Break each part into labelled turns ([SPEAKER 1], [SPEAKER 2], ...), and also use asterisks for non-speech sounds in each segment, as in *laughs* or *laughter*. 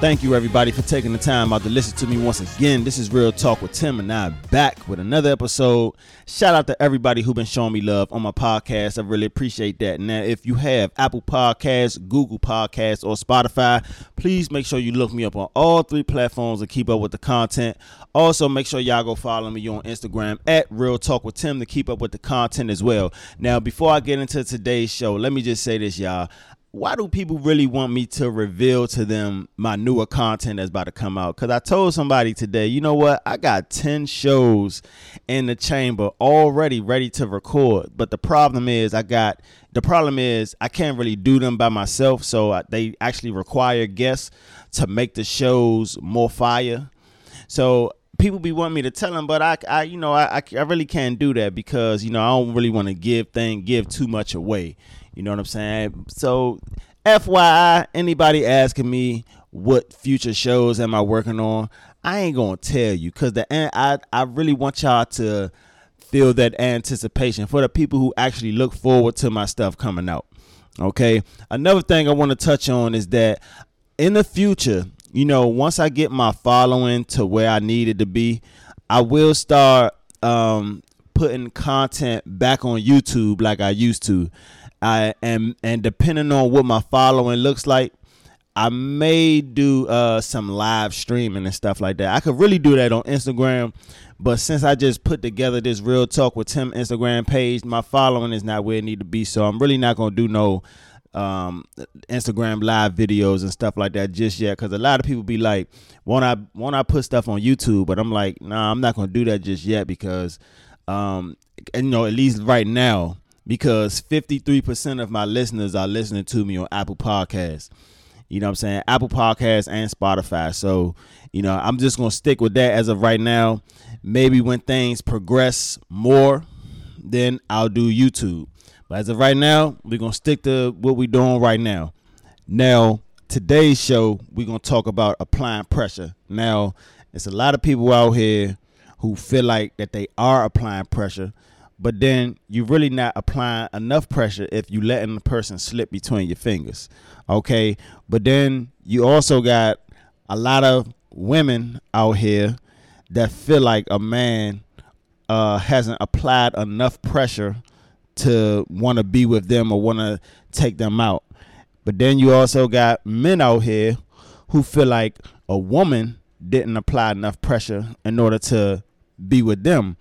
[SPEAKER 1] Thank you, everybody, for taking the time out to listen to me once again. This is Real Talk with Tim, and I'm back with another episode. Shout out to everybody who's been showing me love on my podcast. I really appreciate that. Now, if you have Apple Podcasts, Google Podcasts, or Spotify, please make sure you look me up on all three platforms and keep up with the content. Also, make sure y'all go follow me on Instagram at Real Talk with Tim to keep up with the content as well. Now, before I get into today's show, let me just say this, y'all why do people really want me to reveal to them my newer content that's about to come out? Because I told somebody today, you know what? I got 10 shows in the chamber already ready to record. But the problem is, I got the problem is I can't really do them by myself. So they actually require guests to make the shows more fire. So people be wanting me to tell them, but I, I you know, I, I really can't do that because you know I don't really want to give thing give too much away. You know what I'm saying? So, FYI, anybody asking me what future shows am I working on, I ain't gonna tell you because the I I really want y'all to feel that anticipation for the people who actually look forward to my stuff coming out. Okay. Another thing I want to touch on is that in the future, you know, once I get my following to where I need it to be, I will start um, putting content back on YouTube like I used to. I am, and depending on what my following looks like, I may do uh, some live streaming and stuff like that. I could really do that on Instagram, but since I just put together this real talk with Tim Instagram page, my following is not where it need to be. So I'm really not gonna do no um, Instagram live videos and stuff like that just yet. Because a lot of people be like, "Won't I? Won't I put stuff on YouTube?" But I'm like, "Nah, I'm not gonna do that just yet because, um, and, you know, at least right now." because 53% of my listeners are listening to me on Apple Podcasts. You know what I'm saying? Apple Podcasts and Spotify. So, you know, I'm just going to stick with that as of right now. Maybe when things progress more, then I'll do YouTube. But as of right now, we're to stick to what we're doing right now. Now, today's show, we're to talk about applying pressure. Now, it's a lot of people out here who feel like that they are applying pressure but then you're really not applying enough pressure if you letting the person slip between your fingers. Okay. But then you also got a lot of women out here that feel like a man uh, hasn't applied enough pressure to want to be with them or want to take them out. But then you also got men out here who feel like a woman didn't apply enough pressure in order to be with them.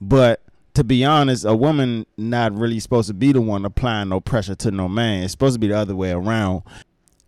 [SPEAKER 1] But to be honest, a woman not really supposed to be the one applying no pressure to no man. It's supposed to be the other way around,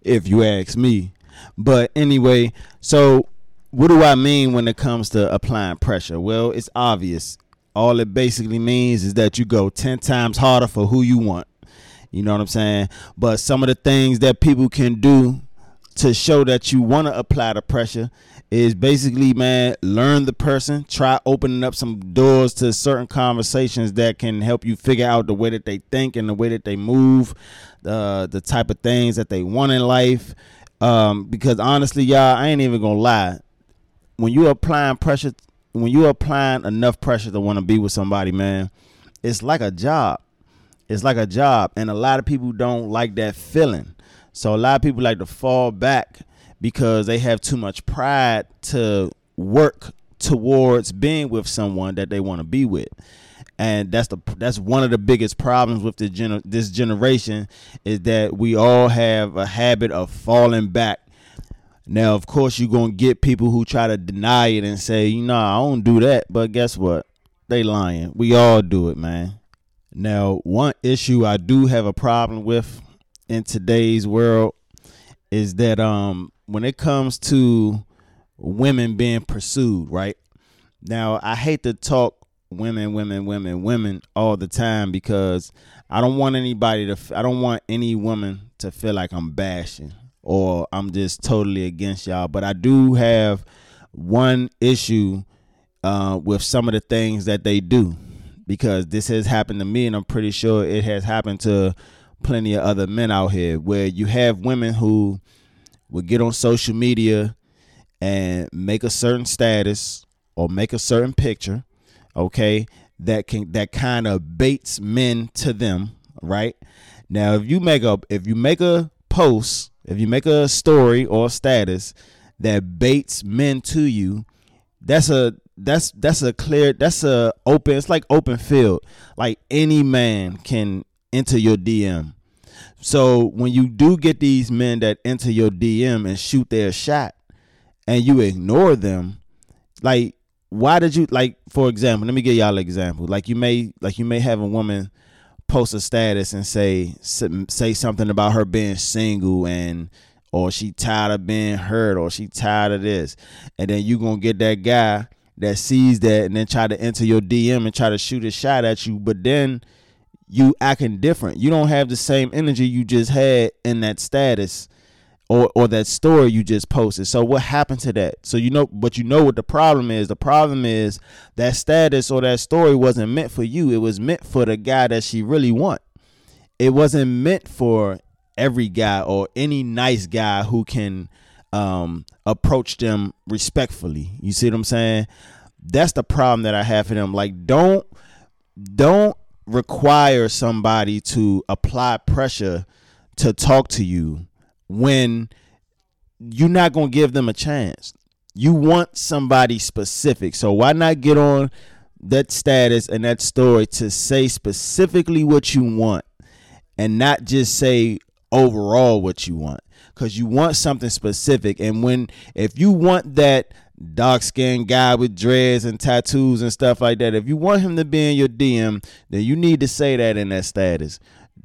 [SPEAKER 1] if you ask me. But anyway, so what do I mean when it comes to applying pressure? Well, it's obvious. All it basically means is that you go 10 times harder for who you want. You know what I'm saying? But some of the things that people can do to show that you want to apply the pressure is basically, man, learn the person, try opening up some doors to certain conversations that can help you figure out the way that they think and the way that they move, uh, the type of things that they want in life. Um, because honestly, y'all, I ain't even gonna lie. When you applying pressure, when you applying enough pressure to want to be with somebody, man, it's like a job. It's like a job, and a lot of people don't like that feeling. So a lot of people like to fall back because they have too much pride to work towards being with someone that they want to be with and that's the that's one of the biggest problems with the gener- this generation is that we all have a habit of falling back now of course you're going to get people who try to deny it and say you know i don't do that. But guess what? They lying. We all do it man. Now one issue i do have a problem with in today's world is that um when it comes to women being pursued, right? Now, I hate to talk women, women, women, women all the time because I don't want anybody to, I don't want any woman to feel like I'm bashing or I'm just totally against y'all. But I do have one issue uh, with some of the things that they do because this has happened to me and I'm pretty sure it has happened to plenty of other men out here where you have women who will get on social media and make a certain status or make a certain picture, okay, that can that kind of baits men to them, right? Now, if you make a if you make a post if you make a story or a status that baits men to you, that's a that's that's a clear that's a open it's like open field. Like any man can enter your DM. So when you do get these men that enter your DM and shoot their shot and you ignore them, like why did you like for example, let me give y'all an example. Like you may like you may have a woman post a status and say say something about her being single and or she tired of being hurt or she tired of this. And then you gonna get that guy that sees that and then try to enter your DM and try to shoot a shot at you, but then you acting different. You don't have the same energy you just had in that status or or that story you just posted. So what happened to that? So you know, but you know what the problem is. The problem is that status or that story wasn't meant for you. It was meant for the guy that she really want. It wasn't meant for every guy or any nice guy who can um, approach them respectfully. You see what I'm saying? That's the problem that I have for them. Like, don't don't require somebody to apply pressure to talk to you when you're not gonna give them a chance. You want somebody specific. So why not get on that status and that story to say specifically what you want and not just say overall what you want because you want something specific. And when if you want that dark skinned guy with dreads and tattoos and stuff like that, if you want him to be in your DM, then you need to say that in that status.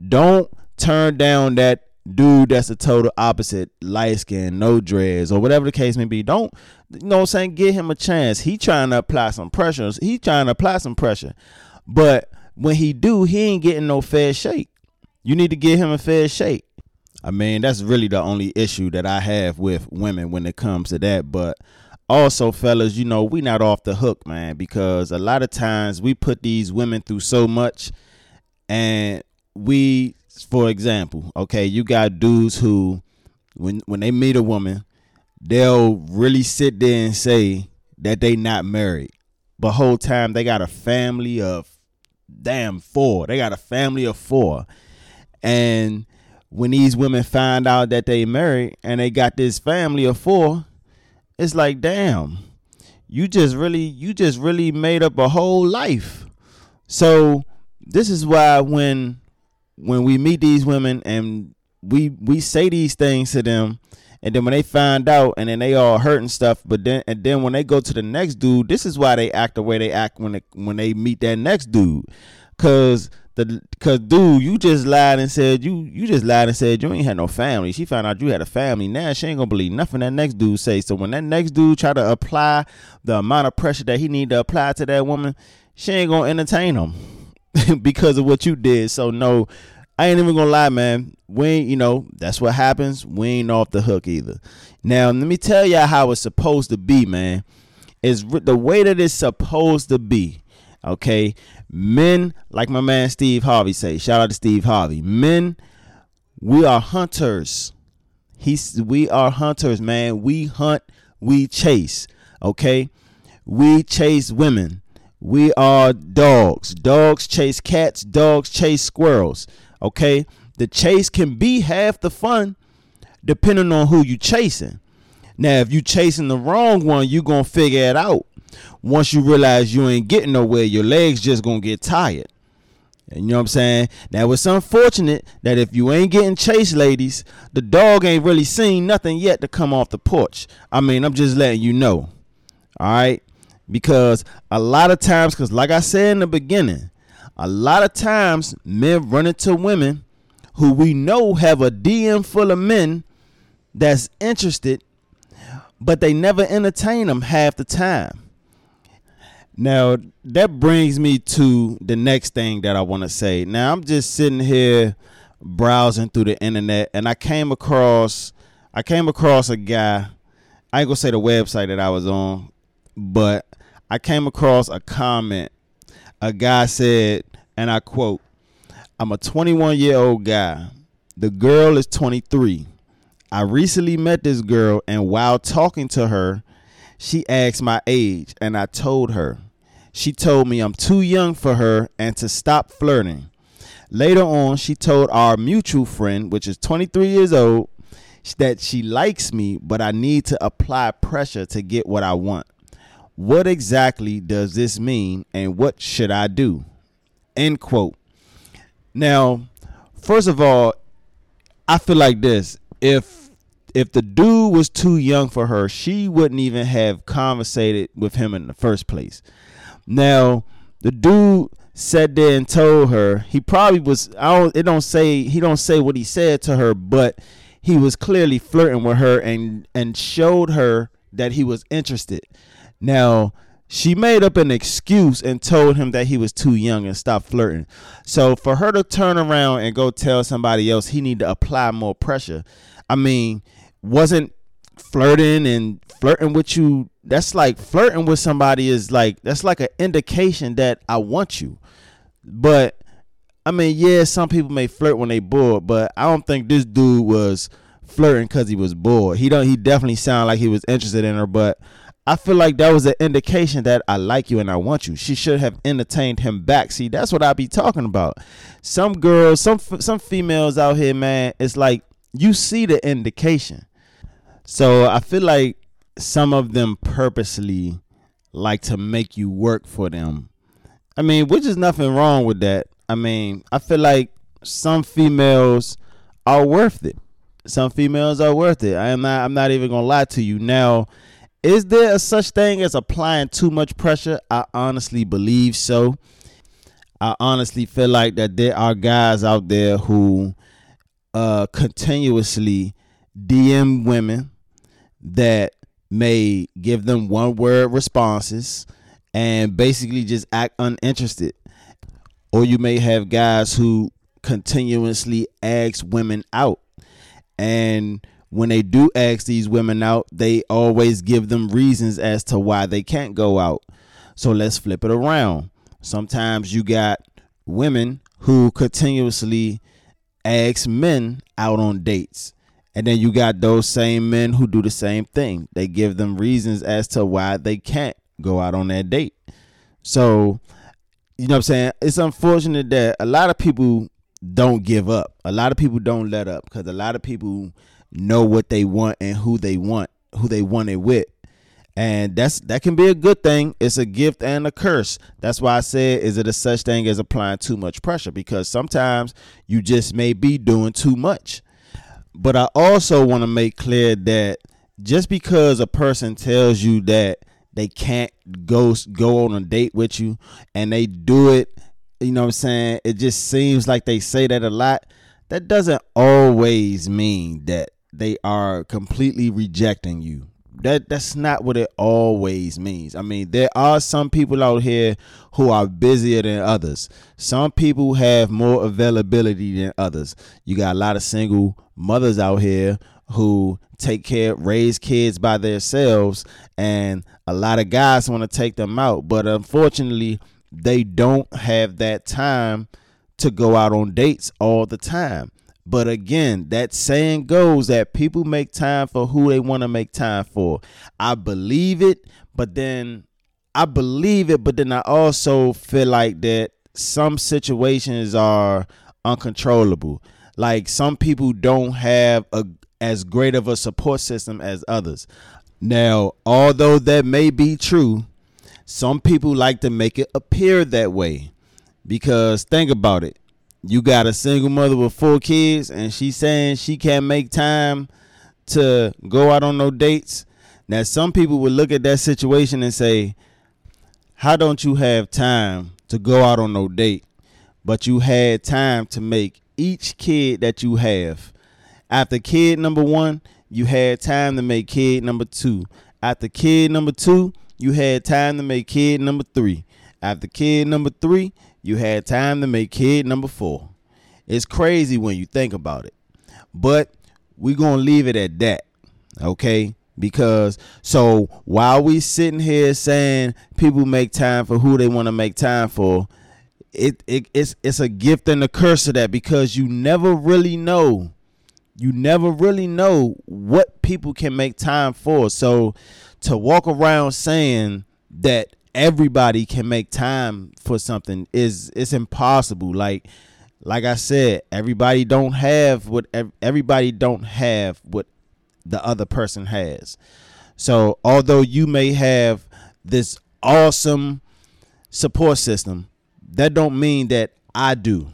[SPEAKER 1] Don't turn down that dude that's the total opposite, light skin, no dreads, or whatever the case may be. Don't you know what I'm saying? Give him a chance. He trying to apply some pressure. He trying to apply some pressure. But when he do, he ain't getting no fair shake. You need to give him a fair shake. I mean, that's really the only issue that I have with women when it comes to that. But also, fellas, you know, we not off the hook, man, because a lot of times we put these women through so much and we for example, okay, you got dudes who when when they meet a woman, they'll really sit there and say that they not married. But whole time they got a family of damn four. They got a family of four. And when these women find out that they married and they got this family of four, it's like, damn, you just really, you just really made up a whole life. So this is why when when we meet these women and we we say these things to them and then when they find out and then they all hurt and stuff but then and then when they go to the next dude this is why they act the way they act when they when they meet that next dude because the cause dude, you just lied and said you you just lied and said you ain't had no family. She found out you had a family. Now she ain't gonna believe nothing that next dude say. So when that next dude try to apply the amount of pressure that he need to apply to that woman, she ain't gonna entertain him *laughs* because of what you did. So no, I ain't even gonna lie, man. We ain't, you know, that's what happens. We ain't off the hook either. Now, let me tell y'all how it's supposed to be, man. Is the way that it's supposed to be. Okay, men like my man Steve Harvey say. Shout out to Steve Harvey. Men, we are hunters. He's we are hunters, man. We hunt, we chase. Okay, we chase women. We are dogs. Dogs chase cats. Dogs chase squirrels. Okay, the chase can be half the fun, depending on who you chasing. Now, if you chasing the wrong one, you're gonna figure it out once you realize you ain't getting nowhere, your legs just gonna get tired. And you know what I'm saying? Now it's unfortunate that if you ain't getting chased, ladies, the dog ain't really seen nothing yet to come off the porch. I mean, I'm just letting you know. All right? Because a lot of times, because like I said in the beginning, a lot of times men run into women who we know have a DM full of men that's interested, but they never entertain them half the time. Now that brings me to the next thing that I want to say. Now I'm just sitting here browsing through the internet and I came across I came across a guy. I ain't gonna say the website that I was on, but I came across a comment. A guy said, and I quote, I'm a 21 year old guy. The girl is 23. I recently met this girl, and while talking to her, she asked my age, and I told her. She told me I'm too young for her and to stop flirting. Later on, she told our mutual friend, which is 23 years old, that she likes me, but I need to apply pressure to get what I want. What exactly does this mean and what should I do? End quote. Now, first of all, I feel like this. If if the dude was too young for her, she wouldn't even have conversated with him in the first place. Now, the dude sat there and told her he probably was I don't it don't say he don't say what he said to her, but he was clearly flirting with her and and showed her that he was interested. Now, she made up an excuse and told him that he was too young and stop flirting. So for her to turn around and go tell somebody else he need to apply more pressure, I mean, wasn't flirting and flirting with you that's like flirting with somebody is like that's like an indication that I want you. But I mean, yeah, some people may flirt when they bored, but I don't think this dude was flirting because he was bored. He don't. He definitely sounded like he was interested in her, but I feel like that was an indication that I like you and I want you. She should have entertained him back. See, that's what I be talking about. Some girls, some some females out here, man, it's like you see the indication. So I feel like some of them purposely like to make you work for them. I mean, which is nothing wrong with that. I mean, I feel like some females are worth it. Some females are worth it. I am not I'm not even gonna lie to you. Now is there a such thing as applying too much pressure? I honestly believe so. I honestly feel like that there are guys out there who uh, continuously DM women that may give them one word responses and basically just act uninterested. Or you may have guys who continuously ask women out and when they do ask these women out, they always give them reasons as to why they can't go out. So let's flip it around. Sometimes you got women who continuously ask men out on dates. And then you got those same men who do the same thing. They give them reasons as to why they can't go out on that date. So, you know what I'm saying? It's unfortunate that a lot of people don't give up. A lot of people don't let up because a lot of people know what they want and who they want, who they want it with. And that's that can be a good thing. It's a gift and a curse. That's why I said, is it a such thing as applying too much pressure? Because sometimes you just may be doing too much. But I also want to make clear that just because a person tells you that they can't go go on a date with you and they do it, you know what I'm saying? It just seems like they say that a lot. That doesn't always mean that they are completely rejecting you. That that's not what it always means. I mean, there are some people out here who are busier than others. Some people have more availability than others. You got a lot of single mothers out here who take care, raise kids by themselves, and a lot of guys want to take them out. But unfortunately, they don't have that time to go out on dates all the time. But again, that saying goes that people make time for who they want to make time for. I believe it, but then I believe it, but then I also feel like that some situations are uncontrollable. Like some people don't have a as great of a support system as others. Now, although that may be true, some people like to make it appear that way. Because think about it you got a single mother with four kids and she's saying she can't make time to go out on no dates. Now some people would look at that situation and say, How don't you have time to go out on no date? But you had time to make each kid that you have. After kid number one, you had time to make kid number two. After kid number two, you had time to make kid number three. After kid number three, you had time to make kid number four. It's crazy when you think about it. But we're going to leave it at that. Okay? Because so while we sitting here saying people make time for who they want to make time for, it, it it's it's a gift and a curse of that because you never really know. You never really know what people can make time for. So to walk around saying that everybody can make time for something is it's impossible like like i said everybody don't have what everybody don't have what the other person has. So although you may have this awesome support system, that don't mean that I do.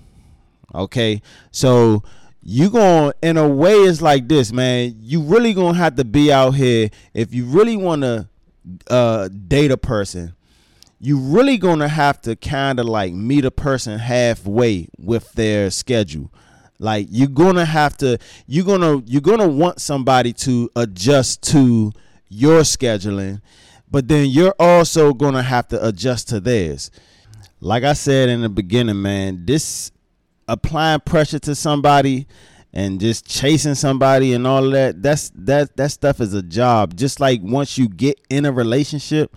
[SPEAKER 1] Okay? So you going in a way it's like this, man. You really gonna have to be out here if you really wanna uh date a person you really gonna have to kind of like meet a person halfway with their schedule. Like you're gonna have to you're gonna you're gonna want somebody to adjust to your scheduling but then you're also gonna have to adjust to theirs. Like i said in the beginning man this applying pressure to somebody and just chasing somebody and all that that's that that stuff is a job. Just like once you get in a relationship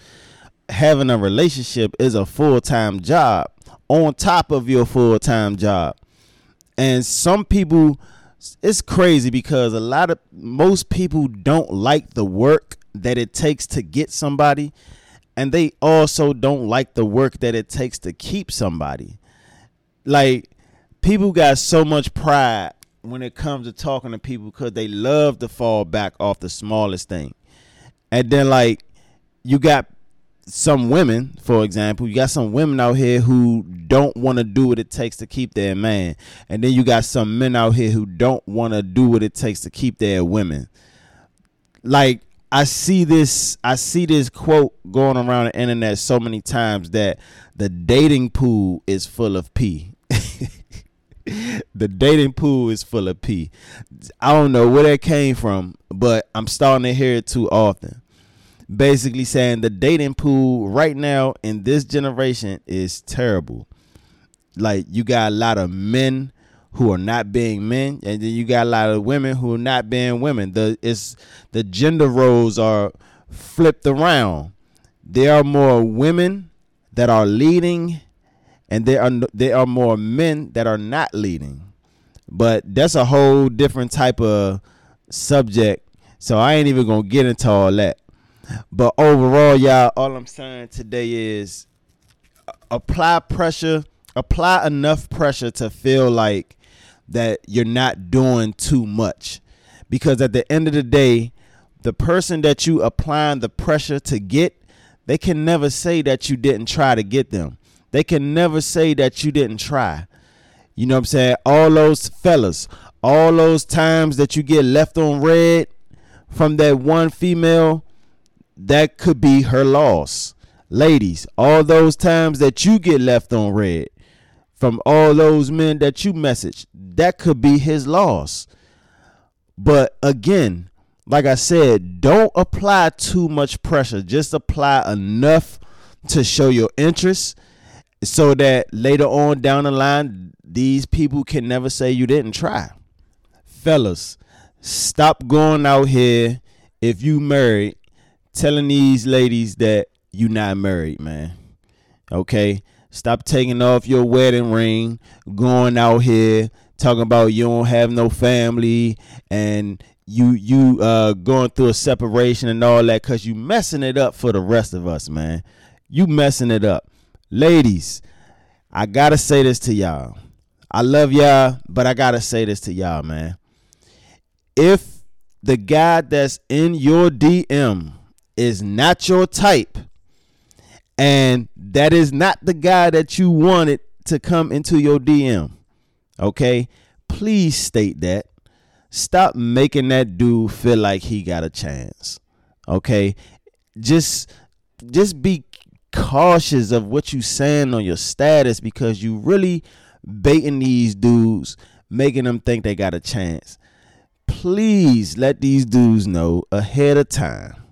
[SPEAKER 1] having a relationship is a full-time job on top of your full-time job. And some people it's crazy because a lot of most people don't like the work that it takes to get somebody and they also don't like the work that it takes to keep somebody. Like people got so much pride when it comes to talking to people because they love to fall back off the smallest thing. And then like you got some women, for example, you got some women out here who don't want to do what it takes to keep their man. And then you got some men out here who don't want to do what it takes to keep their women. Like I see this I see this quote going around the internet so many times that the dating pool is full of pee. *laughs* the dating pool is full of pee. I don't know where that came from, but I'm starting to hear it too often basically saying the dating pool right now in this generation is terrible. Like you got a lot of men who are not being men, and then you got a lot of women who are not being women. The it's the gender roles are flipped around. There are more women that are leading, and there are there are more men that are not leading. But that's a whole different type of subject. So I ain't even gonna get into all that. But overall, y'all, all I'm saying today is apply pressure, apply enough pressure to feel like that you're not doing too much. Because at the end of the day, the person that you applying the pressure to get, they can never say that you didn't try to get them. They can never say that you didn't try. You know what I'm saying? All those fellas, all those times that you get left on red from that one female, that could be her loss. Ladies, all those times that you get left on red from all those men that you message, that could be his loss. But again, like I said, don't apply too much pressure. Just apply enough to show your interest so that later on down the line, these people can never say you didn't try. Fellas, stop going out here if you married telling these ladies that you not married, man. Okay? Stop taking off your wedding ring, going out here talking about you don't have no family and you you uh going through a separation and all that cuz you messing it up for the rest of us, man. You messing it up. Ladies, I got to say this to y'all. I love y'all, but I got to say this to y'all, man. If the guy that's in your DM is not your type and that is not the guy that you wanted to come into your DM, okay? Please state that. Stop making that dude feel like he got a chance. Okay? Just just be cautious of what you saying on your status because you really baiting these dudes, making them think they got a chance. Please let these dudes know ahead of time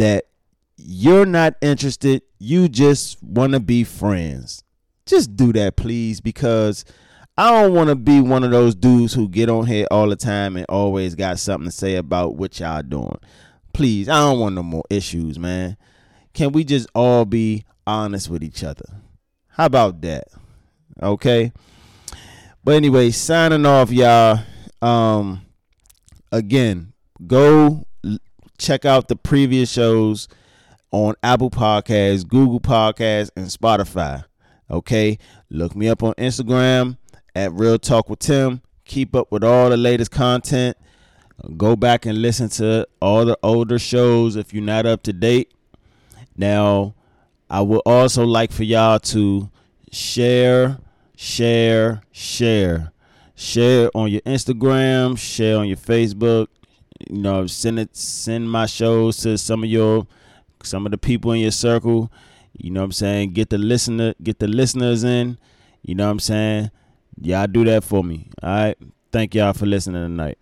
[SPEAKER 1] that you're not interested, you just want to be friends. Just do that, please, because I don't want to be one of those dudes who get on here all the time and always got something to say about what y'all doing. Please, I don't want no more issues, man. Can we just all be honest with each other? How about that? Okay. But anyway, signing off, y'all. Um, again, go check out the previous shows on Apple Podcasts, Google Podcasts, and Spotify. Okay, look me up on Instagram at Real Talk with Tim. Keep up with all the latest content. Go back and listen to all the older shows if you're not up to date. Now, I would also like for y'all to share, share, share. Share on your Instagram, share on your Facebook. You know, send it send my shows to some of your some of the people in your circle. You know what I'm saying? Get the listener get the listeners in. You know what I'm saying? Y'all do that for me. All right. Thank y'all for listening tonight.